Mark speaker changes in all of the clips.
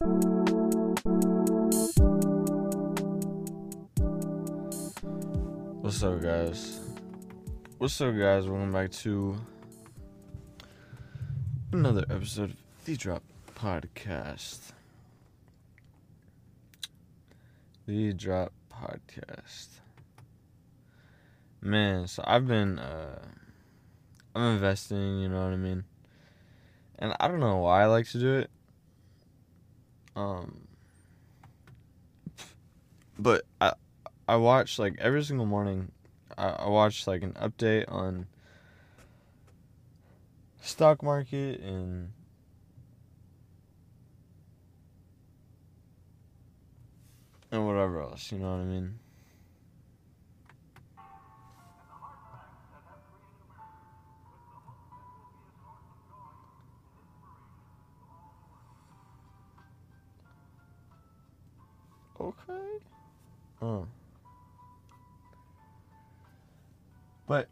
Speaker 1: What's up, guys? What's up, guys? Welcome back to another episode of The Drop Podcast. The Drop Podcast. Man, so I've been, uh, I'm investing, you know what I mean? And I don't know why I like to do it. Um, but I, I watch like every single morning. I, I watch like an update on stock market and and whatever else. You know what I mean? Okay. Oh. But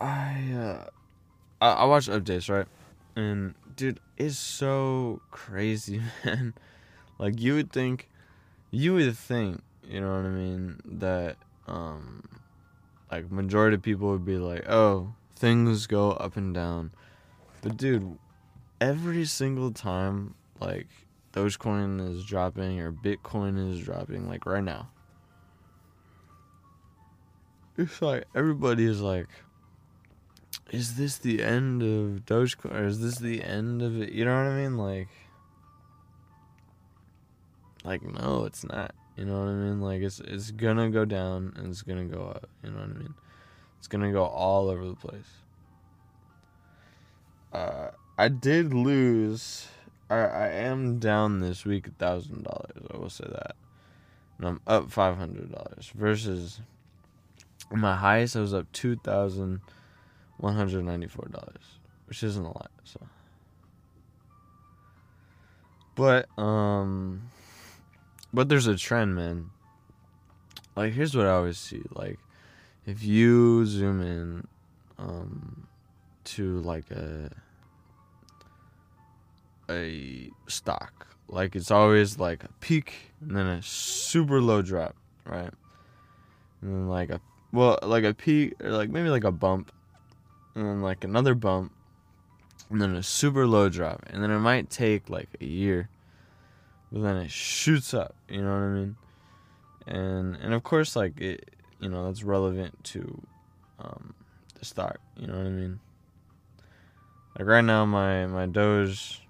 Speaker 1: I uh I, I watch updates, right? And dude, it's so crazy, man. Like you would think you would think, you know what I mean, that um like majority of people would be like, "Oh, things go up and down." But dude, every single time like Dogecoin is dropping or Bitcoin is dropping like right now it's like everybody is like, is this the end of Dogecoin? Or is this the end of it? You know what I mean? Like, like no, it's not. You know what I mean? Like it's it's gonna go down and it's gonna go up. You know what I mean? It's gonna go all over the place. Uh, I did lose. I I am down this week a thousand dollars. I will say that, and I'm up five hundred dollars versus my highest I was up two thousand one hundred ninety four dollars, which isn't a lot. So, but um, but there's a trend, man. Like here's what I always see. Like if you zoom in um to like a a stock, like it's always like a peak and then a super low drop, right? And then like a well, like a peak or like maybe like a bump, and then like another bump, and then a super low drop, and then it might take like a year, but then it shoots up. You know what I mean? And and of course, like it, you know, that's relevant to um, the stock. You know what I mean? Like right now, my my Doge,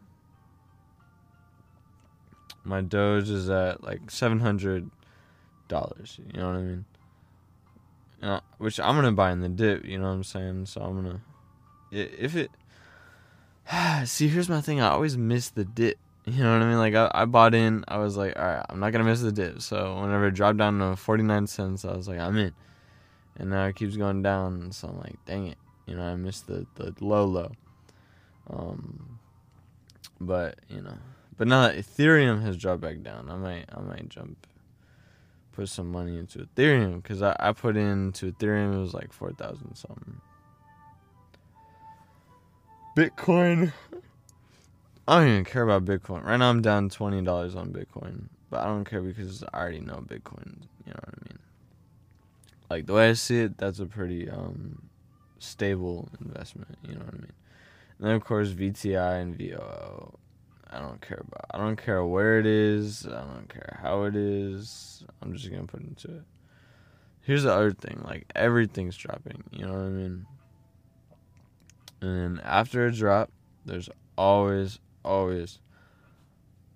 Speaker 1: my Doge is at like seven hundred dollars. You know what I mean? uh, which I'm gonna buy in the dip. You know what I'm saying? So I'm gonna, if it. See, here's my thing. I always miss the dip. You know what I mean? Like I, I bought in. I was like, all right, I'm not gonna miss the dip. So whenever it dropped down to 49 cents, I was like, I'm in. And now it keeps going down. So I'm like, dang it. You know, I missed the the low low. Um, but you know, but now that Ethereum has dropped back down, I might I might jump put some money into Ethereum because I, I put into Ethereum it was like four thousand something. Bitcoin. I don't even care about Bitcoin. Right now I'm down twenty dollars on Bitcoin. But I don't care because I already know Bitcoin. You know what I mean? Like the way I see it, that's a pretty um stable investment, you know what I mean? And then of course VTI and VOO I don't care about. I don't care where it is. I don't care how it is. I'm just gonna put into it. Here's the other thing. Like everything's dropping. You know what I mean? And after a drop, there's always, always,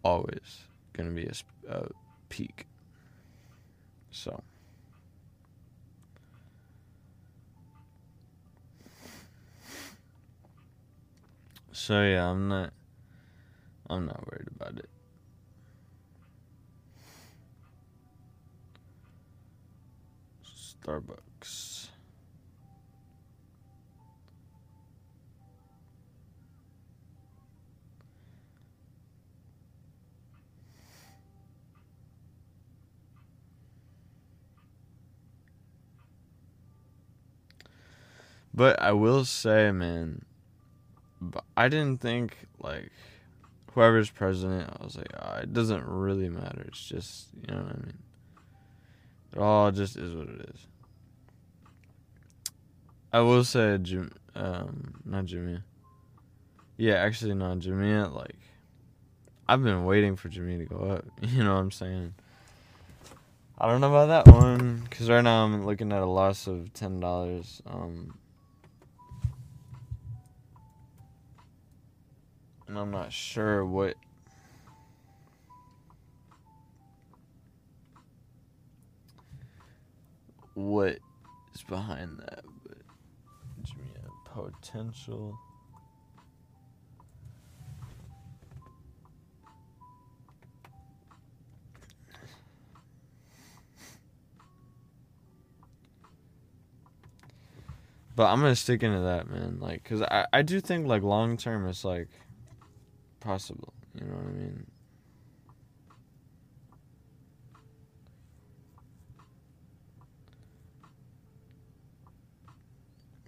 Speaker 1: always gonna be a, a peak. So. So yeah, I'm not I'm not worried about it. Starbucks. But I will say, man, I didn't think like whoever's president, I was like, oh, it doesn't really matter. It's just, you know what I mean? It all just is what it is. I will say, Jim, um, not Jimmy. Yeah, actually, not Jimmy. Like, I've been waiting for Jimmy to go up. You know what I'm saying? I don't know about that one because right now I'm looking at a loss of ten dollars. Um, and I'm not sure what what is behind that, but potential. But I'm gonna stick into that, man. Like, cause I I do think like long term it's like possible. You know what I mean?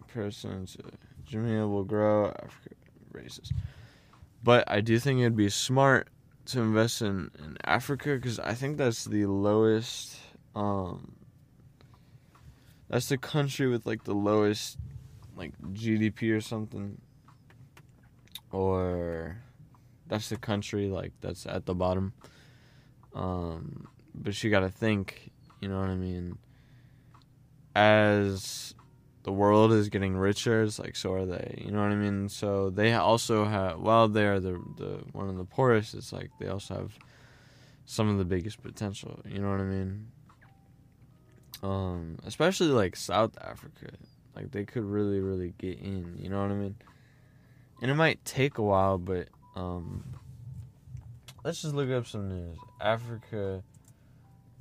Speaker 1: Persons, Jamaica will grow. Africa racist, but I do think it'd be smart to invest in in Africa because I think that's the lowest. Um, that's the country with like the lowest like GDP or something. Or that's the country like that's at the bottom. Um but you got to think, you know what I mean? As the world is getting richer, it's like so are they. You know what I mean? So they also have while they're the the one of the poorest, it's like they also have some of the biggest potential. You know what I mean? Um, especially like South Africa, like they could really, really get in. You know what I mean? And it might take a while, but um, let's just look up some news. Africa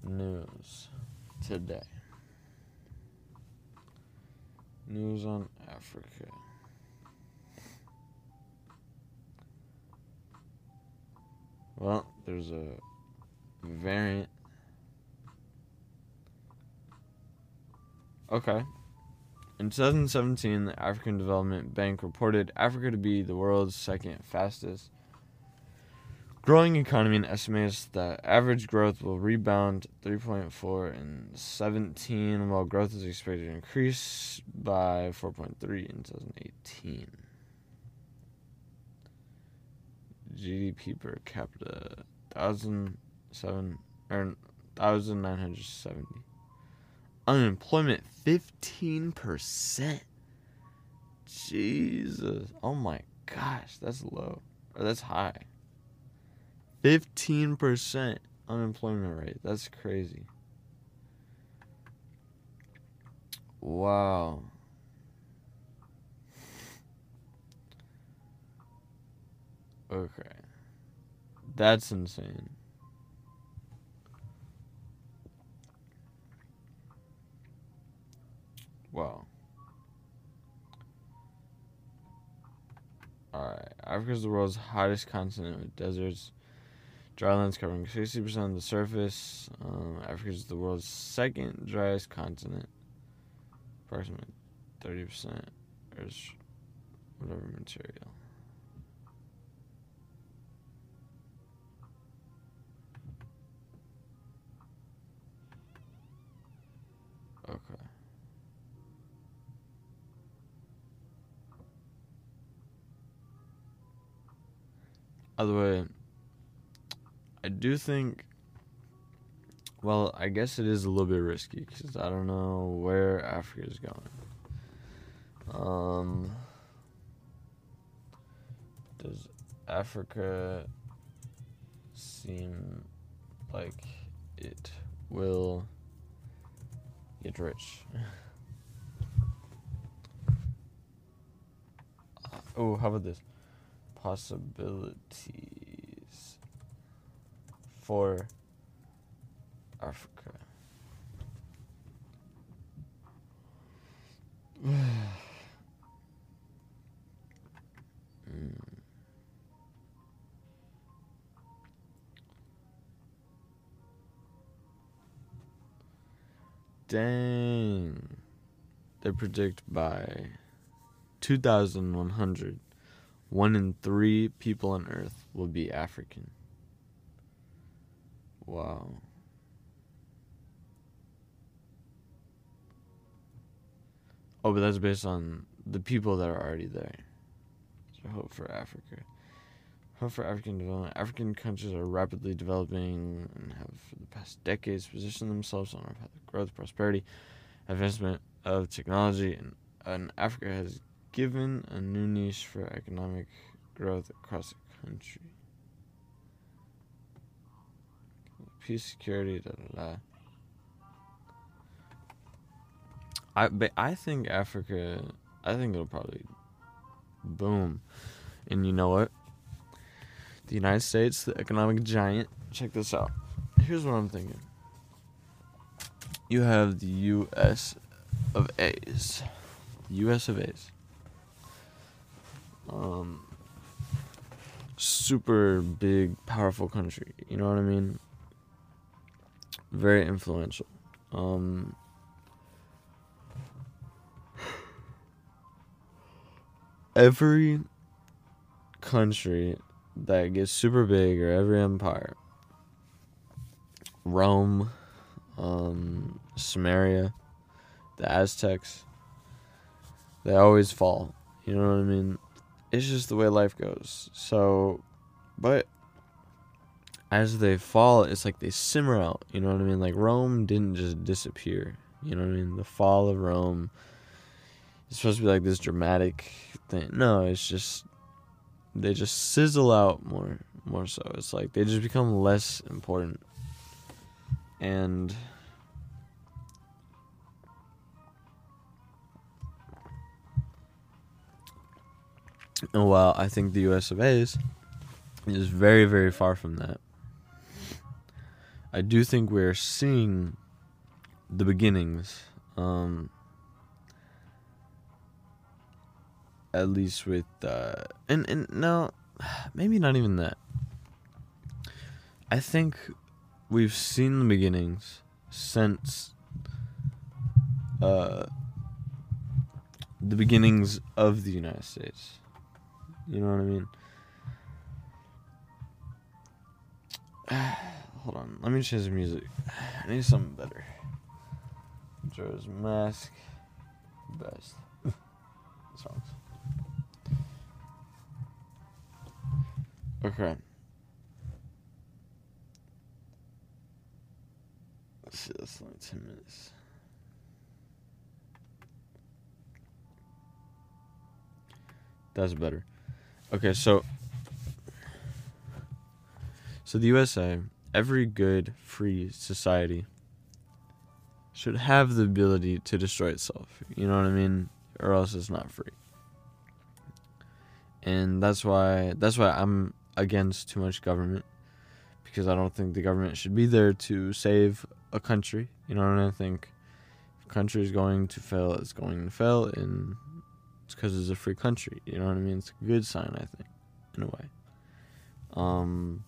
Speaker 1: news today. News on Africa. Well, there's a variant Okay. In 2017, the African Development Bank reported Africa to be the world's second fastest growing economy and estimates that average growth will rebound 3.4 in 17 while growth is expected to increase by 4.3 in 2018. GDP per capita 1007 or 1970 unemployment 15%. Jesus. Oh my gosh, that's low. Or that's high. 15% unemployment rate. That's crazy. Wow. Okay. That's insane. Wow. Alright. Africa is the world's hottest continent with deserts, drylands covering 60% of the surface. Um, Africa is the world's second driest continent. Approximately 30% is whatever material. By the way, I do think. Well, I guess it is a little bit risky because I don't know where Africa is going. Um, does Africa seem like it will get rich? oh, how about this? Possibilities for Africa. Dang. They predict by 2100 one in three people on Earth will be African. Wow. Oh, but that's based on the people that are already there. So hope for Africa. Hope for African development. African countries are rapidly developing and have for the past decades positioned themselves on a path of growth, prosperity, advancement of technology, and, and Africa has given a new niche for economic growth across the country. Peace, security, da da da. I but I think Africa. I think it'll probably boom, and you know what? The United States, the economic giant. Check this out. Here's what I'm thinking. You have the U.S. of A's. U.S. of A's. Um, super big, powerful country. You know what I mean? Very influential. Um, every country that gets super big or every empire Rome, um, Samaria, the Aztecs, they always fall. You know what I mean? It's just the way life goes. So, but as they fall, it's like they simmer out. You know what I mean? Like Rome didn't just disappear. You know what I mean? The fall of Rome it's supposed to be like this dramatic thing. No, it's just they just sizzle out more more so. It's like they just become less important. And And while I think the US of A is, is very, very far from that, I do think we're seeing the beginnings. Um, at least with uh and and no maybe not even that i think we've seen the beginnings since uh the beginnings of the united states you know what i mean? Hold on. Let me change the music. I need something better. Joe's mask. Best. Songs. Okay. Let's see, that's only 10 minutes. That's better. Okay, so so the USA, every good free society should have the ability to destroy itself. You know what I mean? Or else it's not free. And that's why that's why I'm against too much government because I don't think the government should be there to save a country. You know what I, think if a country is going to fail, it's going to fail, and it's because it's a free country. You know what I mean? It's a good sign, I think, in a way. Um,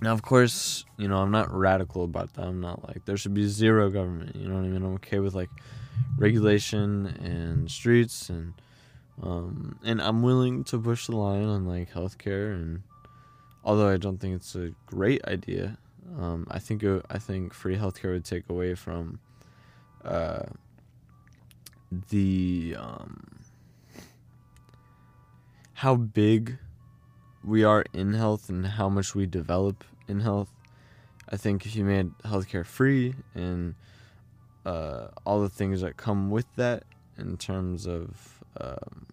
Speaker 1: now, of course, you know I'm not radical about that. I'm not like there should be zero government. You know what I mean? I'm okay with like regulation and streets and um, and I'm willing to push the line on like healthcare and although I don't think it's a great idea. Um, I think it, I think free healthcare would take away from uh, the um, how big we are in health and how much we develop in health. I think if you made healthcare free and uh, all the things that come with that in terms of um,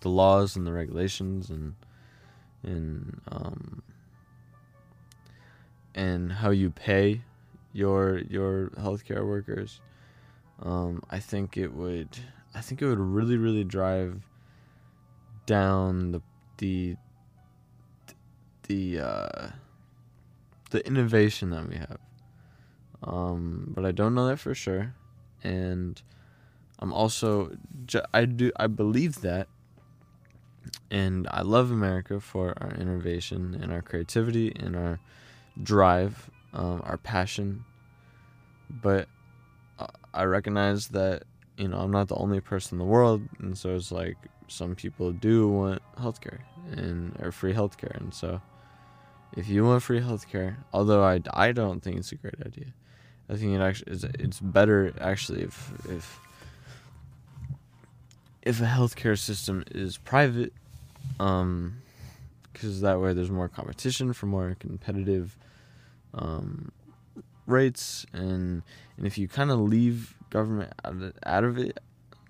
Speaker 1: the laws and the regulations and and um, and how you pay your your healthcare workers. Um, I think it would I think it would really really drive down the the the uh, the innovation that we have. Um, but I don't know that for sure, and I'm also I do I believe that and I love America for our innovation and our creativity and our drive, um, our passion. But I recognize that, you know, I'm not the only person in the world. And so it's like some people do want healthcare and or free healthcare, and so if you want free healthcare, although I, I don't think it's a great idea, I think it actually is it's better actually if if if a healthcare system is private, um, because that way there's more competition for more competitive um, rates, and and if you kind of leave government out of, out of it,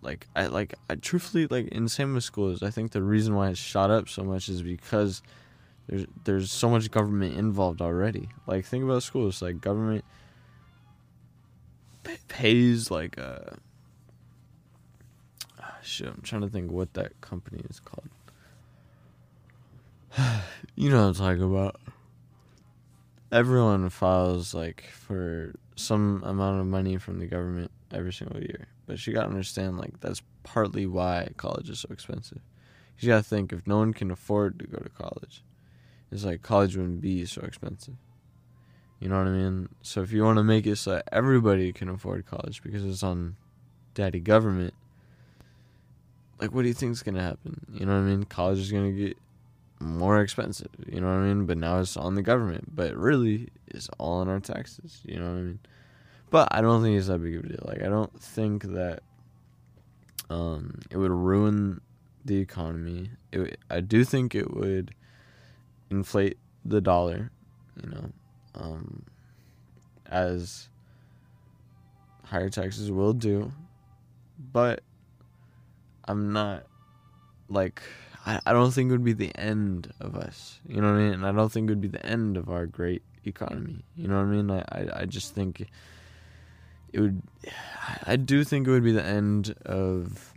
Speaker 1: like I like I truthfully like in same with schools, I think the reason why it's shot up so much is because there's there's so much government involved already. Like think about schools, like government pays like uh shit, I'm trying to think what that company is called. you know what I'm talking about. Everyone files like for some amount of money from the government every single year. But she gotta understand like that's partly why college is so expensive. You gotta think if no one can afford to go to college, it's like college wouldn't be so expensive. You know what I mean? So if you want to make it so everybody can afford college because it's on daddy government, like what do you think's gonna happen? You know what I mean? College is gonna get more expensive. You know what I mean? But now it's on the government. But really, it's all on our taxes. You know what I mean? But I don't think it's that big of a deal. Like I don't think that um, it would ruin the economy. It, I do think it would inflate the dollar. You know, um, as higher taxes will do. But I'm not like I, I don't think it would be the end of us. You know what I mean? And I don't think it would be the end of our great economy. You know what I mean? I, I, I just think it would I do think it would be the end of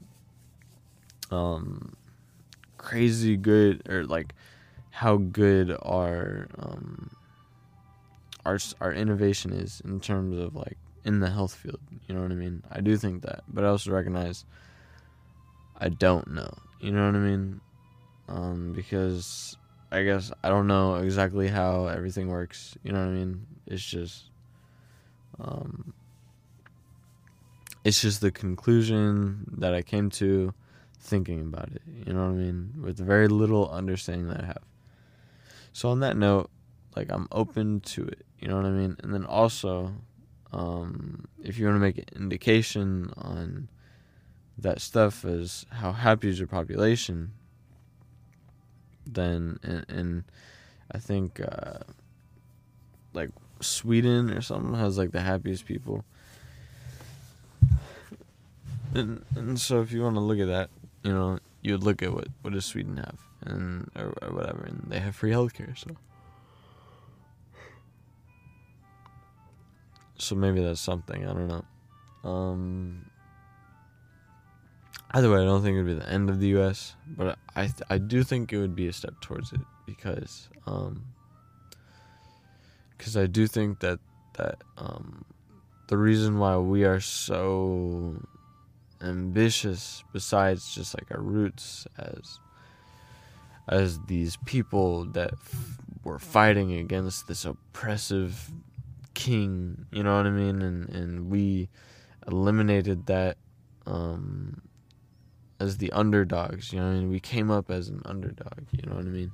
Speaker 1: um crazy good or like how good our um our our innovation is in terms of like in the health field. You know what I mean? I do think that, but I also recognize I don't know. You know what I mean? Um, because I guess I don't know exactly how everything works. You know what I mean? It's just, um, it's just the conclusion that I came to thinking about it. You know what I mean? With very little understanding that I have. So on that note, like I'm open to it. You know what I mean? And then also, um, if you want to make an indication on that stuff as how happy is your population, then and, and I think uh, like Sweden or something has like the happiest people. And and so if you want to look at that, you know, you would look at what what does Sweden have and or, or whatever, and they have free healthcare. So. So maybe that's something I don't know. Um, either way, I don't think it would be the end of the U.S., but I th- I do think it would be a step towards it because um, because I do think that that um, the reason why we are so ambitious, besides just like our roots as as these people that f- were fighting against this oppressive king, you know what I mean, and and we eliminated that um, as the underdogs, you know what I mean. We came up as an underdog, you know what I mean.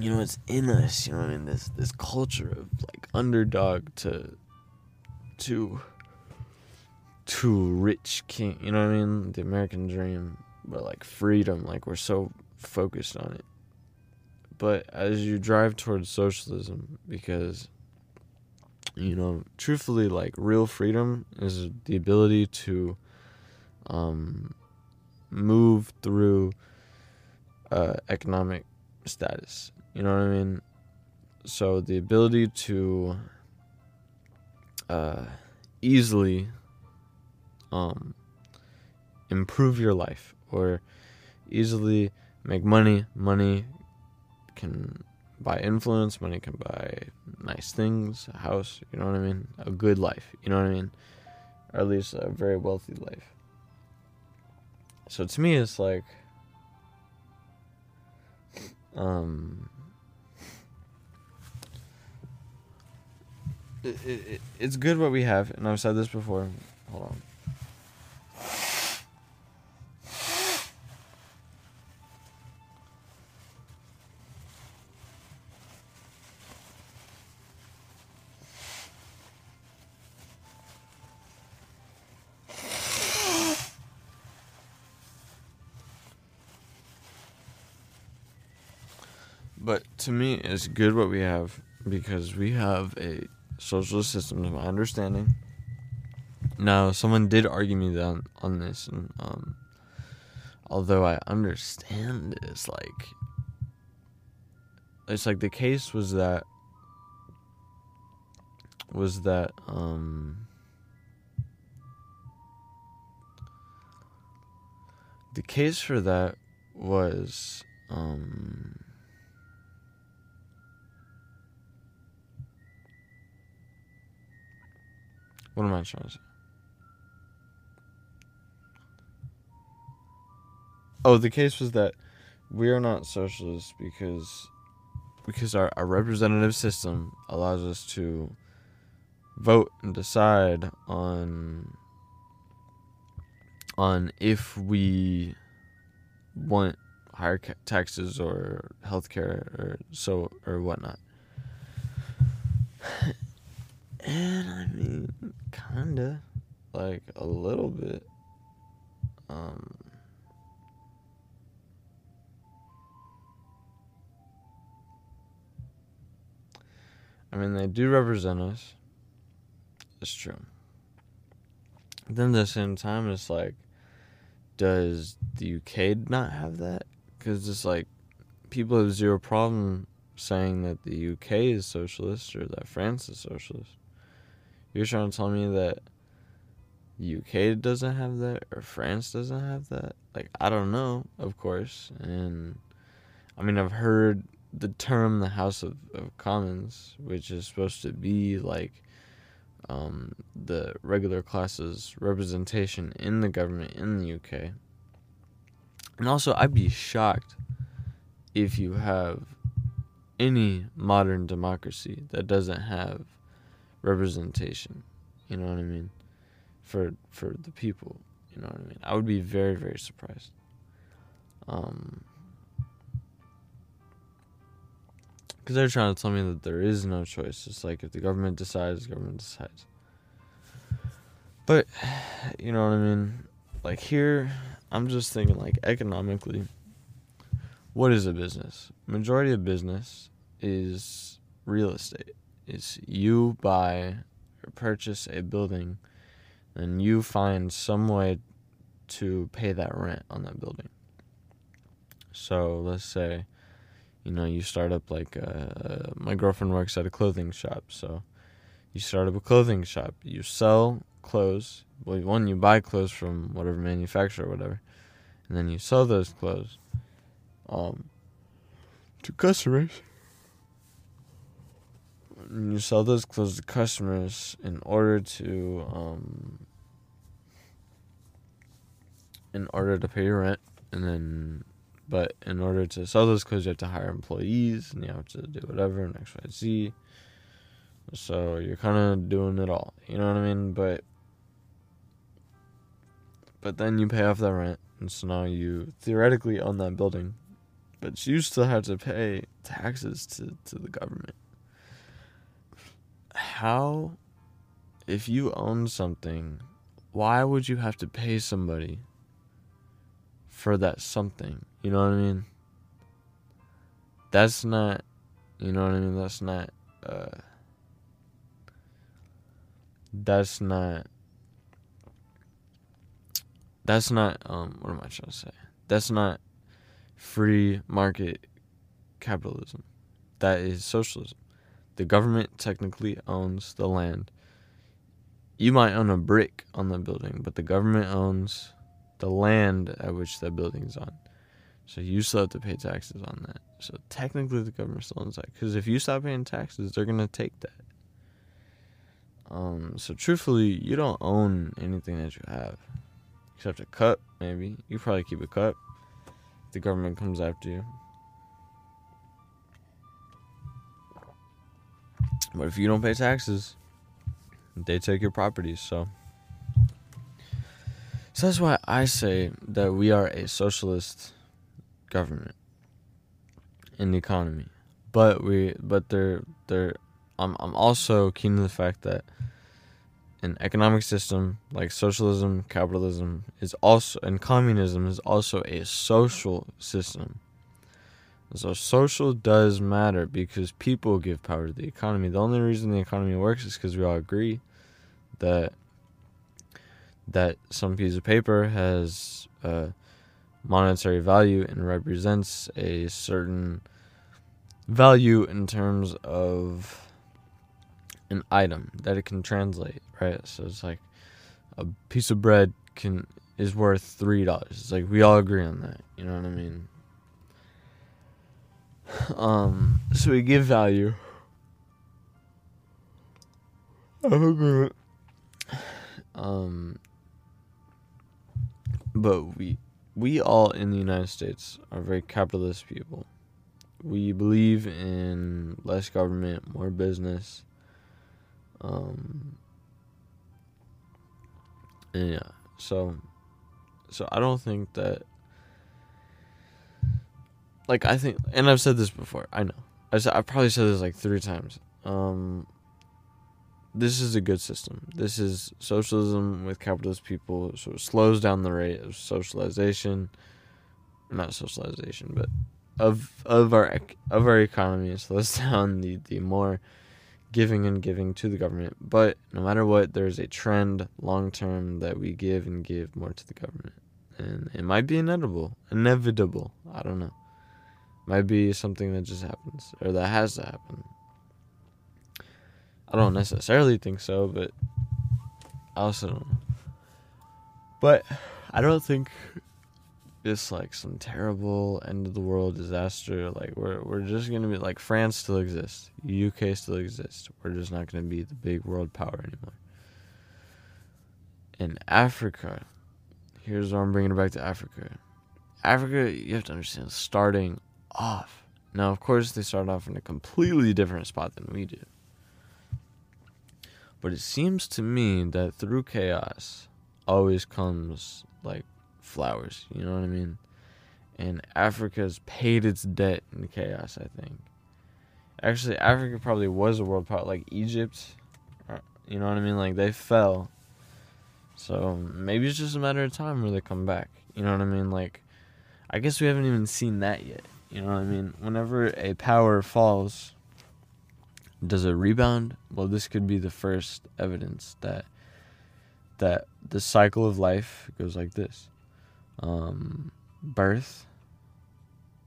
Speaker 1: You know, it's in us, you know what I mean. This this culture of like underdog to to to rich king, you know what I mean. The American dream, but like freedom, like we're so focused on it. But as you drive towards socialism, because you know, truthfully, like real freedom is the ability to um, move through uh, economic status. You know what I mean? So the ability to uh, easily um, improve your life or easily make money. Money can buy influence, money can buy nice things, a house, you know what I mean? A good life, you know what I mean? Or at least a very wealthy life. So to me, it's like, um, it, it, it's good what we have, and I've said this before. Hold on. To me, it's good what we have because we have a socialist system, to my understanding. Now, someone did argue me down on this, and um, although I understand this, like, it's like the case was that was that um the case for that was um what am I trying to say? Oh, the case was that we are not socialists because because our, our representative system allows us to vote and decide on on if we want higher taxes or healthcare or so or whatnot. And I mean, kinda, like a little bit. Um, I mean, they do represent us. It's true. Then at the same time, it's like, does the UK not have that? Because it's like, people have zero problem saying that the UK is socialist or that France is socialist. You're trying to tell me that UK doesn't have that or France doesn't have that? Like, I don't know, of course. And I mean, I've heard the term the House of, of Commons, which is supposed to be like um, the regular classes representation in the government in the UK. And also, I'd be shocked if you have any modern democracy that doesn't have representation. You know what I mean? For for the people. You know what I mean? I would be very very surprised. Um, because they're trying to tell me that there is no choice. It's like if the government decides, the government decides. But you know what I mean? Like here, I'm just thinking like economically. What is a business? Majority of business is real estate. It's you buy or purchase a building, and you find some way to pay that rent on that building. So let's say you know, you start up like uh, my girlfriend works at a clothing shop, so you start up a clothing shop. You sell clothes. Well, one you buy clothes from whatever manufacturer or whatever, and then you sell those clothes um, to customers. You sell those clothes to customers in order to um, in order to pay your rent, and then but in order to sell those clothes, you have to hire employees and you have to do whatever and X, Y, Z. So you're kind of doing it all. You know what I mean? But but then you pay off that rent, and so now you theoretically own that building, but you still have to pay taxes to to the government. How, if you own something, why would you have to pay somebody for that something. You know what I mean? That's not, you know what I mean? That's not, uh, that's not, that's not, um, what am I trying to say? That's not free market capitalism. That is socialism. The government technically owns the land. You might own a brick on the building, but the government owns the land at which that building's on. So you still have to pay taxes on that. So technically, the government still owns that. Because if you stop paying taxes, they're gonna take that. Um. So truthfully, you don't own anything that you have, except a cup. Maybe you probably keep a cup. The government comes after you. But if you don't pay taxes, they take your properties. So. So that's why I say that we are a socialist government in the economy. But we but they're they're I'm I'm also keen to the fact that an economic system like socialism, capitalism is also and communism is also a social system. So social does matter because people give power to the economy. The only reason the economy works is because we all agree that that some piece of paper has a monetary value and represents a certain value in terms of an item that it can translate, right? So it's like a piece of bread can is worth three dollars. It's like we all agree on that. You know what I mean? Um, so we give value. I hope we um, but we we all in the United States are very capitalist people. We believe in less government, more business. Um, and yeah, so so I don't think that like I think, and I've said this before. I know. I I've probably said this like three times. Um, this is a good system. This is socialism with capitalist people. So it slows down the rate of socialization, not socialization, but of of our of our economy. It slows down the the more giving and giving to the government. But no matter what, there's a trend long term that we give and give more to the government, and it might be inevitable. Inevitable. I don't know. Might be something that just happens or that has to happen. I don't necessarily think so, but I also don't. But I don't think it's like some terrible end of the world disaster. Like we're we're just gonna be like France still exists, UK still exists. We're just not gonna be the big world power anymore. In Africa, here's where I'm bringing it back to Africa. Africa, you have to understand, starting off. Now, of course, they start off in a completely different spot than we do. But it seems to me that through chaos always comes like flowers, you know what I mean? And Africa's paid its debt in chaos, I think. Actually, Africa probably was a world power, like Egypt, uh, you know what I mean? Like they fell. So maybe it's just a matter of time where they come back. You know what I mean? Like, I guess we haven't even seen that yet. You know what I mean? Whenever a power falls, does it rebound? Well, this could be the first evidence that that the cycle of life goes like this: um, birth,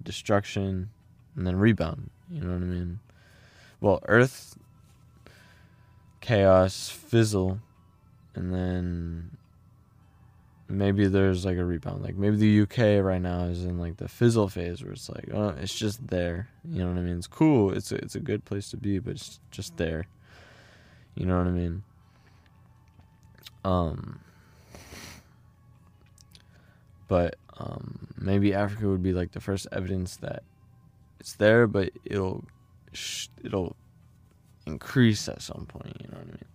Speaker 1: destruction, and then rebound. You know what I mean? Well, Earth, chaos, fizzle, and then maybe there's like a rebound. Like maybe the UK right now is in like the fizzle phase where it's like, oh, it's just there. You know what I mean? It's cool. It's a, it's a good place to be, but it's just there. You know what I mean? Um, but um, maybe Africa would be like the first evidence that it's there, but it'll it'll increase at some point. You know what I mean?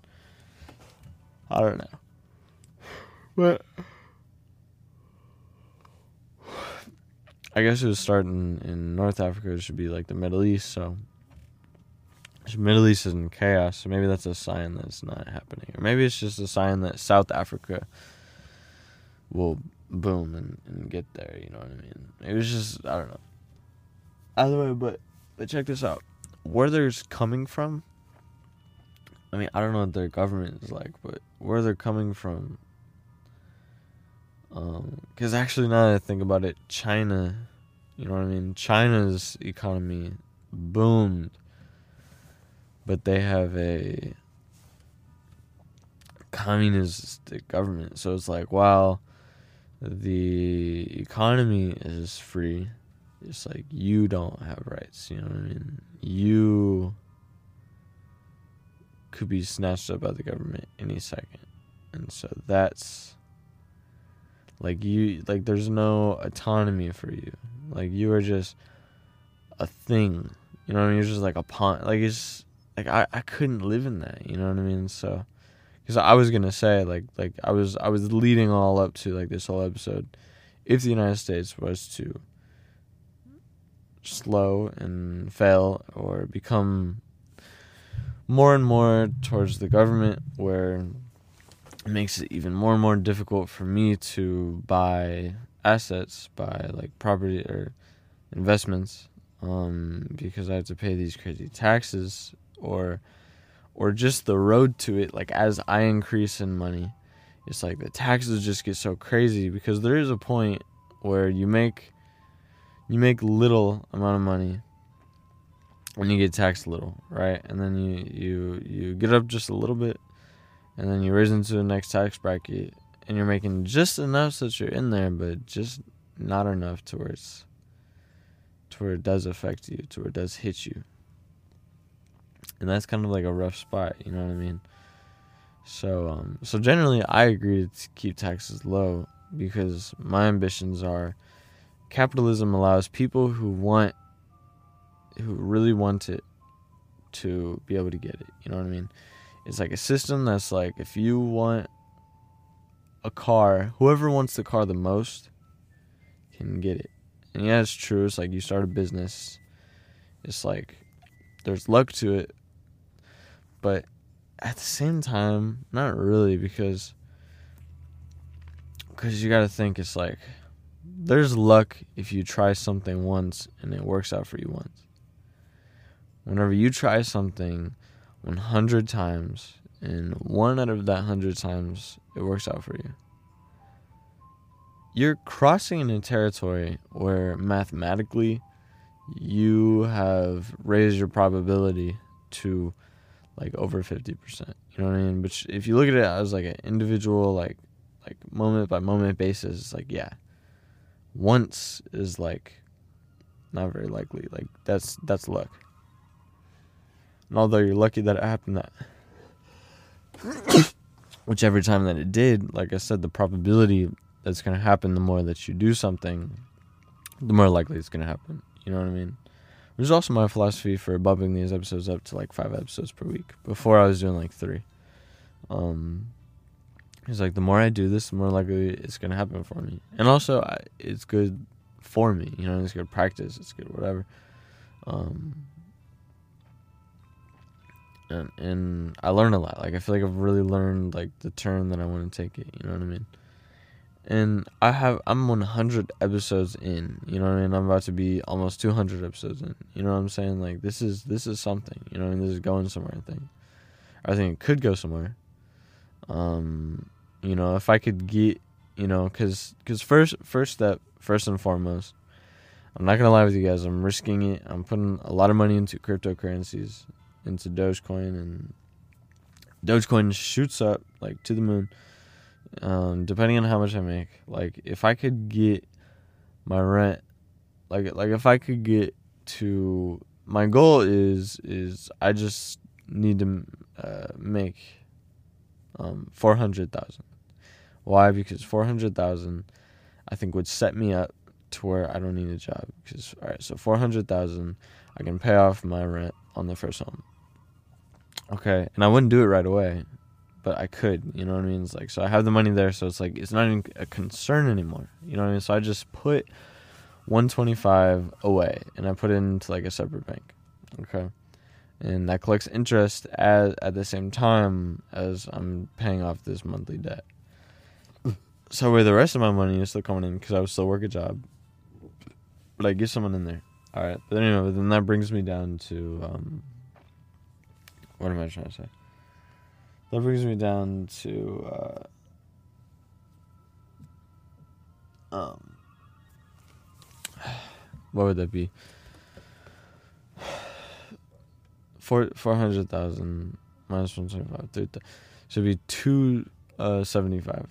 Speaker 1: I don't know, but. I guess it was starting in North Africa. It should be like the Middle East. So Middle East is in chaos. So maybe that's a sign that it's not happening, or maybe it's just a sign that South Africa will boom and, and get there. You know what I mean? It was just I don't know. Either way, but but check this out. Where they're coming from. I mean, I don't know what their government is like, but where they're coming from because um, actually, now that I think about it, China, you know what I mean? China's economy boomed, but they have a communist government. So it's like, while the economy is free, it's like you don't have rights. You know what I mean? You could be snatched up by the government any second. And so that's like you like there's no autonomy for you. Like you are just a thing. You know what I mean? You're just like a pawn. Like it's like I, I couldn't live in that. You know what I mean? So because I was gonna say like like I was I was leading all up to like this whole episode. If the United States was to slow and fail or become more and more towards the government where it makes it even more and more difficult for me to buy assets, buy like property or investments. um, because I have to pay these crazy taxes or or just the road to it like as I increase in money it's like the taxes just get so crazy because there is a point where you make you make little amount of money when you get taxed little, right? And then you you you get up just a little bit and then you raise into the next tax bracket and you're making just enough so that you're in there, but just not enough to where it's to where it does affect you, to where it does hit you. And that's kind of like a rough spot, you know what I mean? So um so generally I agree to keep taxes low because my ambitions are capitalism allows people who want who really want it to be able to get it. You know what I mean? It's like a system that's like if you want a car, whoever wants the car the most can get it. And yeah, it's true. It's like you start a business. It's like there's luck to it. But at the same time, not really because cuz you got to think it's like there's luck if you try something once and it works out for you once. Whenever you try something 100 times and one out of that 100 times it works out for you, you're crossing into territory where mathematically you have raised your probability to like over 50%. You know what I mean? But if you look at it as like an individual like like moment by moment basis, it's like yeah, once is like not very likely. Like that's that's luck. And although you're lucky that it happened that which every time that it did, like I said, the probability that's gonna happen the more that you do something, the more likely it's gonna happen. You know what I mean? Which is also my philosophy for bumping these episodes up to like five episodes per week. Before I was doing like three. Um it's like, the more I do this, the more likely it's gonna happen for me. And also, I, it's good for me. You know, it's good practice. It's good whatever. Um, and and I learn a lot. Like I feel like I've really learned like the turn that I want to take it. You know what I mean? And I have I'm 100 episodes in. You know what I mean? I'm about to be almost 200 episodes in. You know what I'm saying? Like this is this is something. You know, I mean, this is going somewhere. I think. I think it could go somewhere. Um, you know, if I could get, you know, cause, cause first, first step, first and foremost, I'm not gonna lie with you guys. I'm risking it. I'm putting a lot of money into cryptocurrencies, into Dogecoin, and Dogecoin shoots up like to the moon. Um, depending on how much I make, like if I could get my rent, like like if I could get to my goal is is I just need to uh, make um, four hundred thousand. Why? Because four hundred thousand, I think, would set me up to where I don't need a job. Because all right, so four hundred thousand, I can pay off my rent on the first home. Okay, and I wouldn't do it right away, but I could. You know what I mean? It's like so I have the money there, so it's like it's not even a concern anymore. You know what I mean? So I just put one twenty five away, and I put it into like a separate bank. Okay and that collects interest at at the same time as I'm paying off this monthly debt. so where the rest of my money is still coming in because I would still work a job, but I get someone in there. All right, but anyway, then that brings me down to um, what am I trying to say? That brings me down to uh, um, what would that be? four four hundred thousand minus one twenty five. Should be two uh seventy five.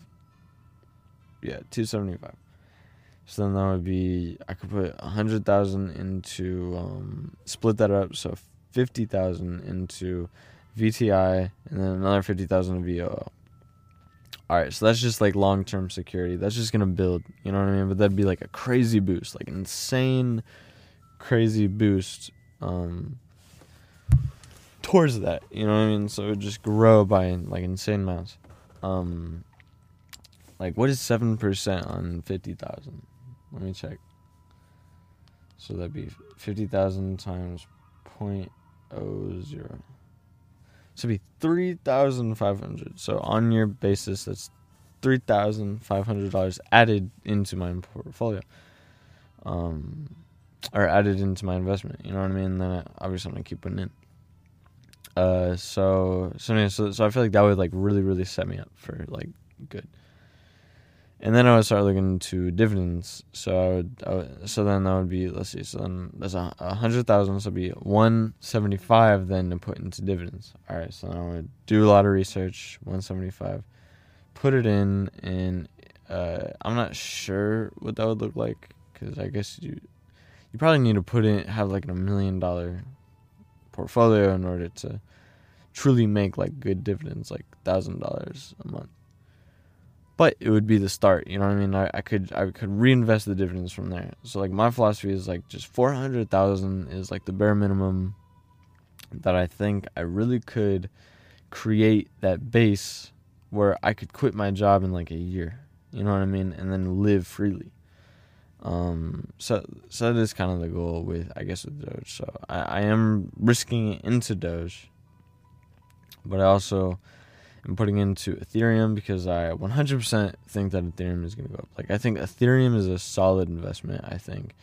Speaker 1: Yeah, two seventy five. So then that would be I could put a hundred thousand into um split that up so fifty thousand into VTI and then another fifty thousand of VOO. Alright, so that's just like long term security. That's just gonna build, you know what I mean? But that'd be like a crazy boost, like insane crazy boost. Um towards that. You know what I mean? So it would just grow by like insane amounts. Um, like what is seven percent on fifty thousand? Let me check. So that'd be fifty thousand times point oh zero. So be three thousand five hundred. So on your basis, that's three thousand five hundred dollars added into my portfolio. Um, or added into my investment. You know what I mean? Then I, obviously I'm gonna keep putting in. Uh, so so anyway, so so I feel like that would like really really set me up for like good. And then I would start looking into dividends. So I would, I would so then that would be let's see. So then there's a, a hundred thousand. So it'd be one seventy five then to put into dividends. All right. So then I would do a lot of research. One seventy five, put it in, and uh, I'm not sure what that would look like because I guess you you probably need to put in have like a million dollar portfolio in order to truly make like good dividends, like thousand dollars a month. But it would be the start, you know what I mean? I, I could I could reinvest the dividends from there. So like my philosophy is like just four hundred thousand is like the bare minimum that I think I really could create that base where I could quit my job in like a year. You know what I mean? And then live freely. Um, so so that is kind of the goal with I guess with Doge. So I, I am risking it into Doge, but I also am putting into Ethereum because I 100% think that Ethereum is going to go up. Like I think Ethereum is a solid investment. I think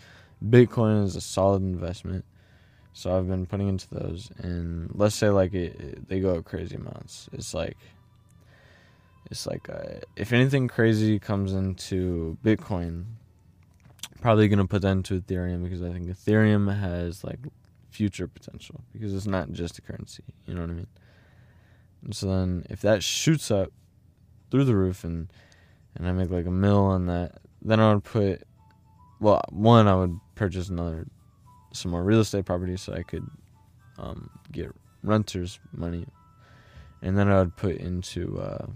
Speaker 1: Bitcoin is a solid investment. So I've been putting into those, and let's say like it, it they go up crazy amounts. It's like it's like uh, if anything crazy comes into Bitcoin probably gonna put that into Ethereum because I think Ethereum has like future potential because it's not just a currency. You know what I mean? And so then if that shoots up through the roof and and I make like a mill on that, then I would put well, one I would purchase another some more real estate property so I could um, get renters money, and then I would put into uh,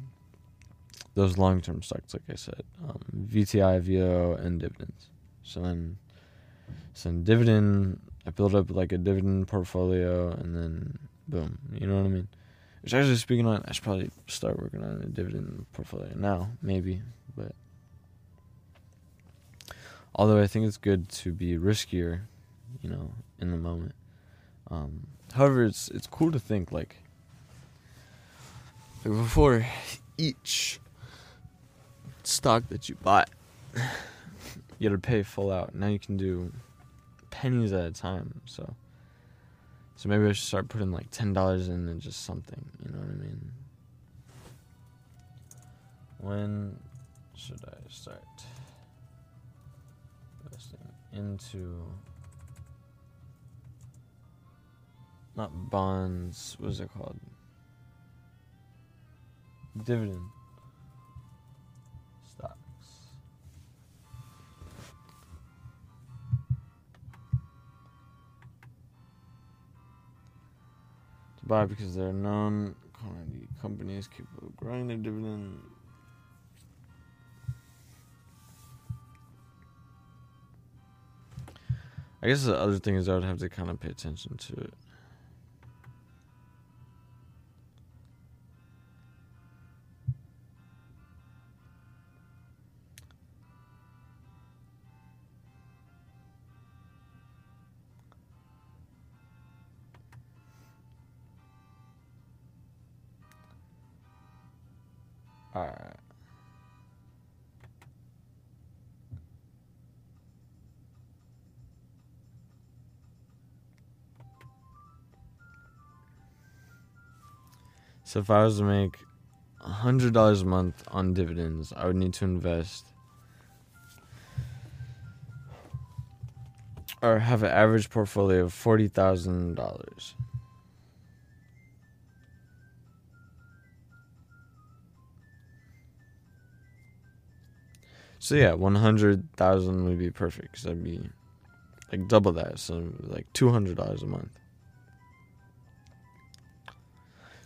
Speaker 1: those long term stocks, like I said, um, VTI, VO, and dividends. So then, so then dividend, I build up like a dividend portfolio, and then boom, you know what I mean. Which actually speaking on, I should probably start working on a dividend portfolio now, maybe, but although I think it's good to be riskier, you know, in the moment. Um, however, it's it's cool to think like, like before each stock that you bought you gotta pay full out. Now you can do pennies at a time. So, so maybe I should start putting like ten dollars in and just something. You know what I mean? When should I start investing into not bonds? What is it called? Dividend. Buy because they're known commodity companies capable of growing their dividend. I guess the other thing is I would have to kind of pay attention to it. So if I was to make $100 a month on dividends, I would need to invest or have an average portfolio of $40,000. So yeah, one hundred thousand would be perfect. Cause that'd be like double that, so like two hundred dollars a month.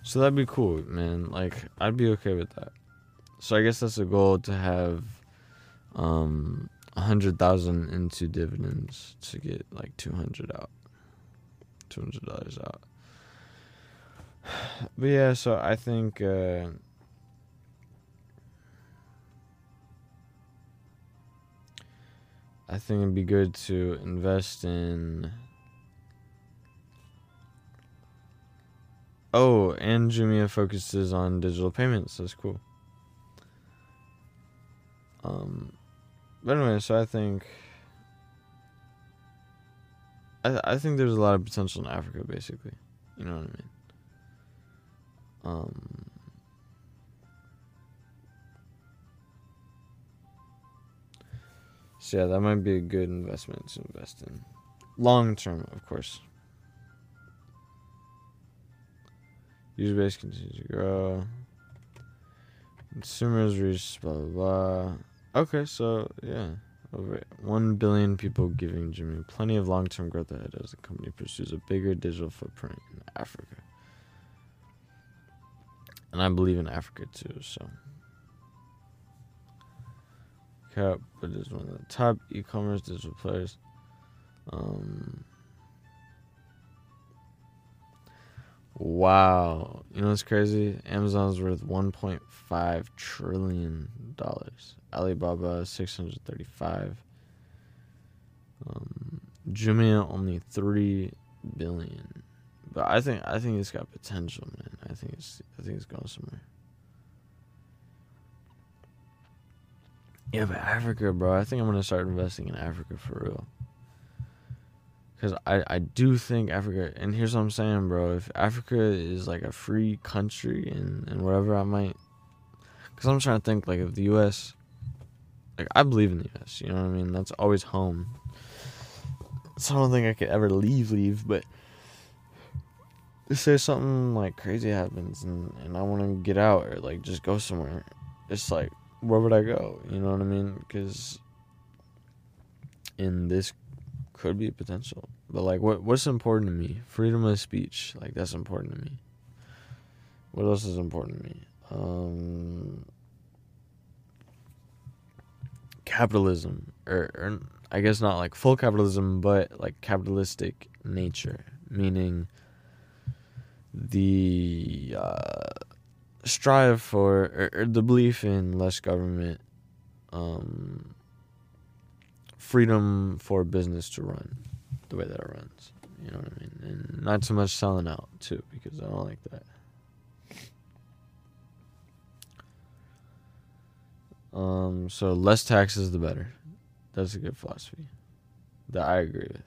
Speaker 1: So that'd be cool, man. Like I'd be okay with that. So I guess that's a goal to have um a hundred thousand into dividends to get like two hundred out. Two hundred dollars out. But yeah, so I think uh I think it'd be good to invest in. Oh, and Jumia focuses on digital payments. That's cool. Um, but anyway, so I think I I think there's a lot of potential in Africa. Basically, you know what I mean. Um. So yeah, that might be a good investment to invest in, long term, of course. User base continues to grow. Consumers reach blah blah blah. Okay, so yeah, over one billion people giving Jumia plenty of long-term growth ahead as the company pursues a bigger digital footprint in Africa. And I believe in Africa too, so. Cap, but it's one of the top e-commerce digital players. Um, wow, you know what's crazy? Amazon's worth 1.5 trillion dollars. Alibaba 635. Um, Jumia only three billion. But I think I think it's got potential, man. I think it's I think it's going somewhere. Yeah, but Africa, bro. I think I'm gonna start investing in Africa for real. Cause I I do think Africa, and here's what I'm saying, bro. If Africa is like a free country and and wherever I might, cause I'm trying to think like if the U.S. Like I believe in the U.S. You know what I mean? That's always home. So I don't think I could ever leave, leave. But say something like crazy happens and and I want to get out or like just go somewhere, it's like where would I go? You know what I mean? Because in this could be potential, but like what what's important to me? Freedom of speech, like that's important to me. What else is important to me? Um, capitalism, or, or I guess not like full capitalism, but like capitalistic nature, meaning the uh, strive for or, or, the belief in less government, um, freedom for business to run the way that it runs. You know what I mean, and not so much selling out too, because I don't like that. Um, so less taxes, the better. That's a good philosophy that I agree with.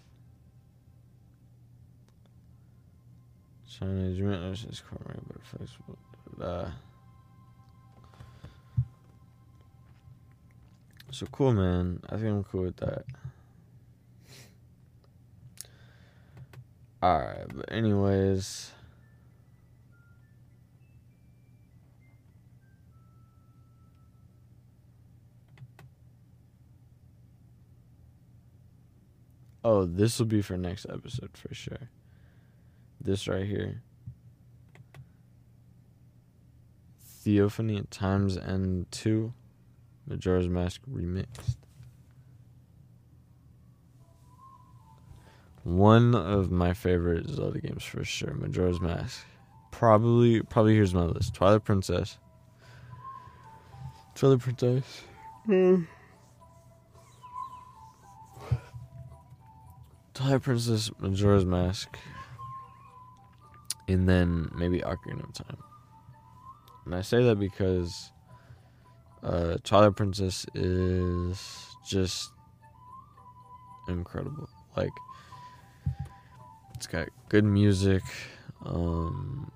Speaker 1: Chinese is but flexible. Uh, so cool, man. I think I'm cool with that. Alright, but anyways. Oh, this will be for next episode for sure. This right here. Theophany at Times End 2. Majora's Mask remixed. One of my favorite Zelda games for sure, Majora's Mask. Probably probably here's my list. Twilight Princess. Twilight Princess. Mm. Twilight Princess, Majora's Mask, and then maybe Ocarina of Time. And I say that because uh, Twilight Princess is just incredible. Like, it's got good music, um,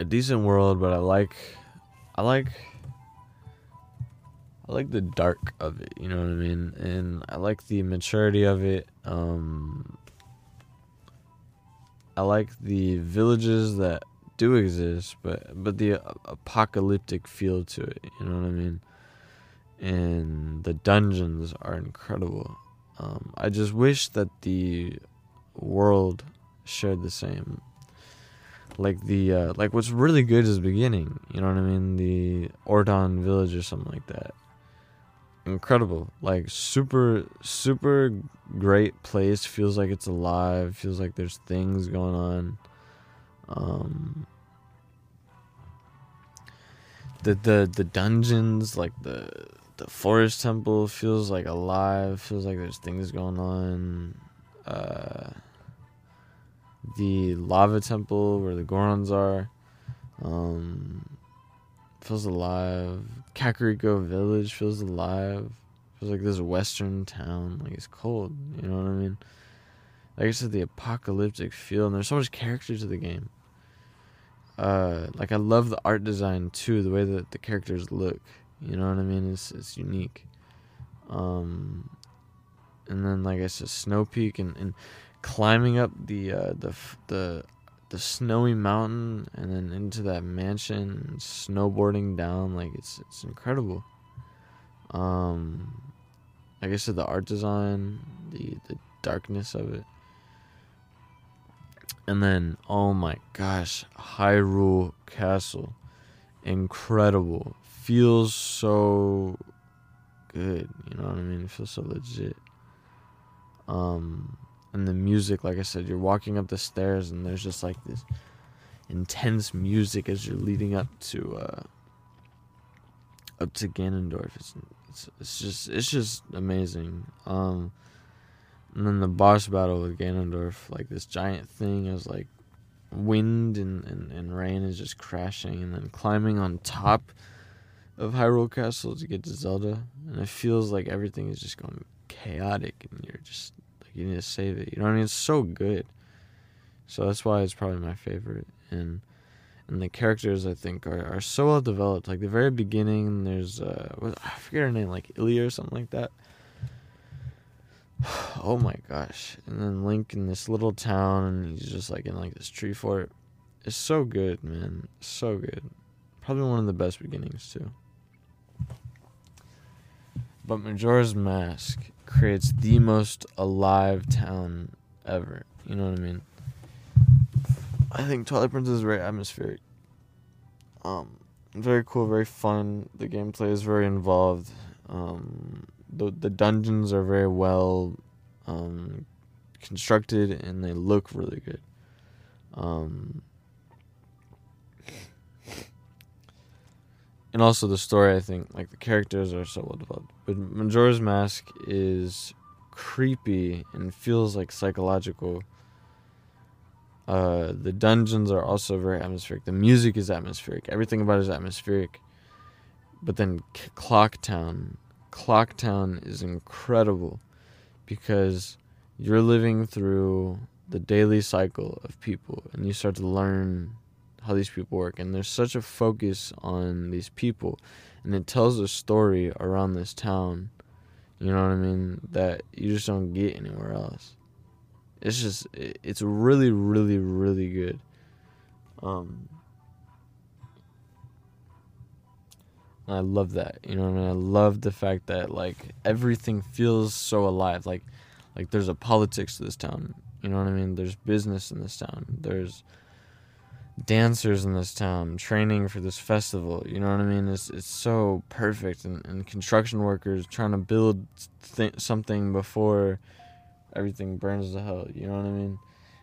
Speaker 1: a decent world, but I like, I like I like the dark of it, you know what I mean? And I like the maturity of it. Um, I like the villages that do exist, but but the apocalyptic feel to it, you know what I mean? And the dungeons are incredible. Um, I just wish that the world shared the same. Like the uh, like what's really good is beginning, you know what I mean? The Ordon village or something like that incredible. Like super super great place. Feels like it's alive. Feels like there's things going on. Um the the the dungeons like the the forest temple feels like alive feels like there's things going on uh the lava temple where the gorons are um feels alive. Kakariko Village feels alive. Feels like this western town, like it's cold. You know what I mean? Like I said, the apocalyptic feel, and there's so much character to the game. Uh, like I love the art design too, the way that the characters look. You know what I mean? It's it's unique. Um, and then like I said, Snow Peak and, and climbing up the uh, the the the snowy mountain and then into that mansion, snowboarding down, like it's it's incredible. Um, like I said, the art design, the the darkness of it, and then oh my gosh, Hyrule Castle, incredible, feels so good. You know what I mean? It feels so legit. Um, and the music, like I said, you're walking up the stairs and there's just like this intense music as you're leading up to uh, up to Ganondorf. It's, it's it's just it's just amazing. Um, and then the boss battle with Ganondorf, like this giant thing is like wind and, and, and rain is just crashing and then climbing on top of Hyrule Castle to get to Zelda. And it feels like everything is just going chaotic and you're just like you need to save it. You know what I mean? It's so good. So that's why it's probably my favorite. And and the characters I think are, are so well developed. Like the very beginning, there's uh, I forget her name, like Ilia or something like that. oh my gosh! And then Link in this little town, and he's just like in like this tree fort. It's so good, man. So good. Probably one of the best beginnings too. But Majora's Mask creates the most alive town ever. You know what I mean? I think Twilight Princess is very atmospheric. Um, very cool, very fun. The gameplay is very involved. Um, the the dungeons are very well um, constructed and they look really good. Um, and also the story, I think, like the characters are so well developed. But Majora's Mask is creepy and feels like psychological. Uh, the dungeons are also very atmospheric. The music is atmospheric. Everything about it is atmospheric. But then Clock Clocktown, Clocktown is incredible because you're living through the daily cycle of people and you start to learn how these people work. And there's such a focus on these people and it tells a story around this town. You know what i mean? That you just don't get anywhere else. It's just it's really really really good. Um i love that you know what i mean i love the fact that like everything feels so alive like like there's a politics to this town you know what i mean there's business in this town there's dancers in this town training for this festival. You know what I mean? It's it's so perfect, and, and construction workers trying to build th- something before everything burns to hell. You know what I mean?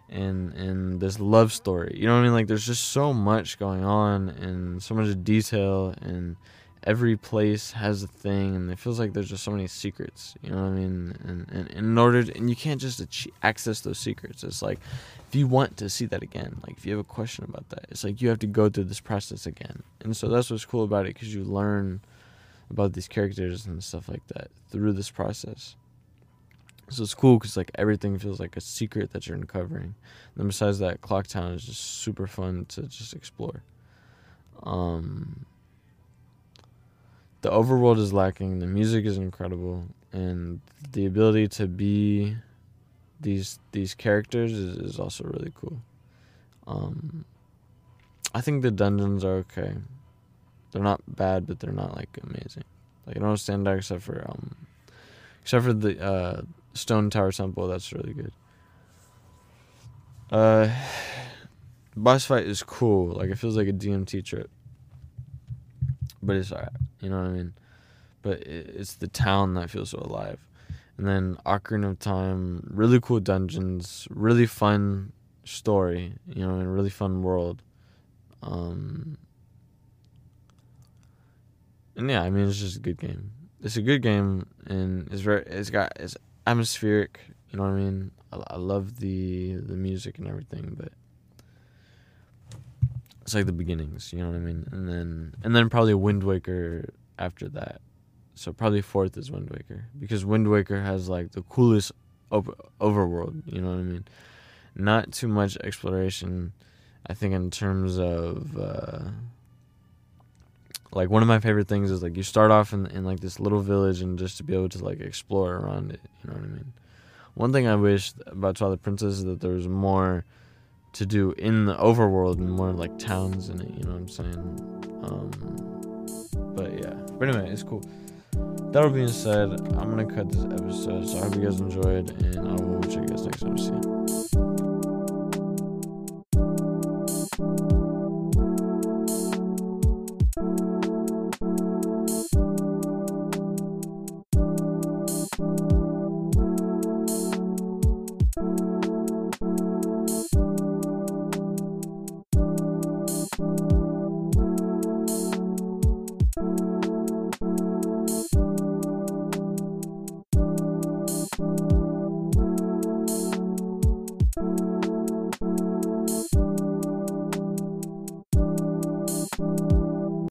Speaker 1: And and this love story. You know what I mean? Like there's just so much going on, and so much detail, and every place has a thing, and it feels like there's just so many secrets. You know what I mean? And and, and in order, to, and you can't just achieve, access those secrets. It's like if you want to see that again, like if you have a question about that, it's like you have to go through this process again. And so that's what's cool about it because you learn about these characters and stuff like that through this process. So it's cool because like everything feels like a secret that you're uncovering. And then besides that, clock town is just super fun to just explore. Um, the overworld is lacking. The music is incredible, and the ability to be these these characters is, is also really cool. Um, I think the dungeons are okay. They're not bad, but they're not like amazing. Like I don't stand out except for um, except for the uh, Stone Tower Temple. That's really good. Uh, boss fight is cool. Like it feels like a DMT trip, but it's alright. You know what I mean? But it, it's the town that feels so alive and then Ocarina of Time, really cool dungeons, really fun story, you know, and really fun world. Um, and yeah, I mean, it's just a good game. It's a good game, and it's very, it's got, it's atmospheric. You know what I mean? I, I love the the music and everything, but it's like the beginnings. You know what I mean? And then, and then probably Wind Waker after that. so probably fourth is Wind Waker because Wind Waker has like the coolest op- overworld. You know what I mean? Not too much exploration. I think in terms of uh, like one of my favorite things is like you start off in in like this little village and just to be able to like explore around it. You know what I mean? One thing I wish about Twilight Princess is that there was more to do in the overworld and more like towns in it. You know what I'm saying? Um, but yeah. But anyway, it's cool. That all being said, I'm gonna cut this episode. So I hope you guys enjoyed, and I will check you guys next episode.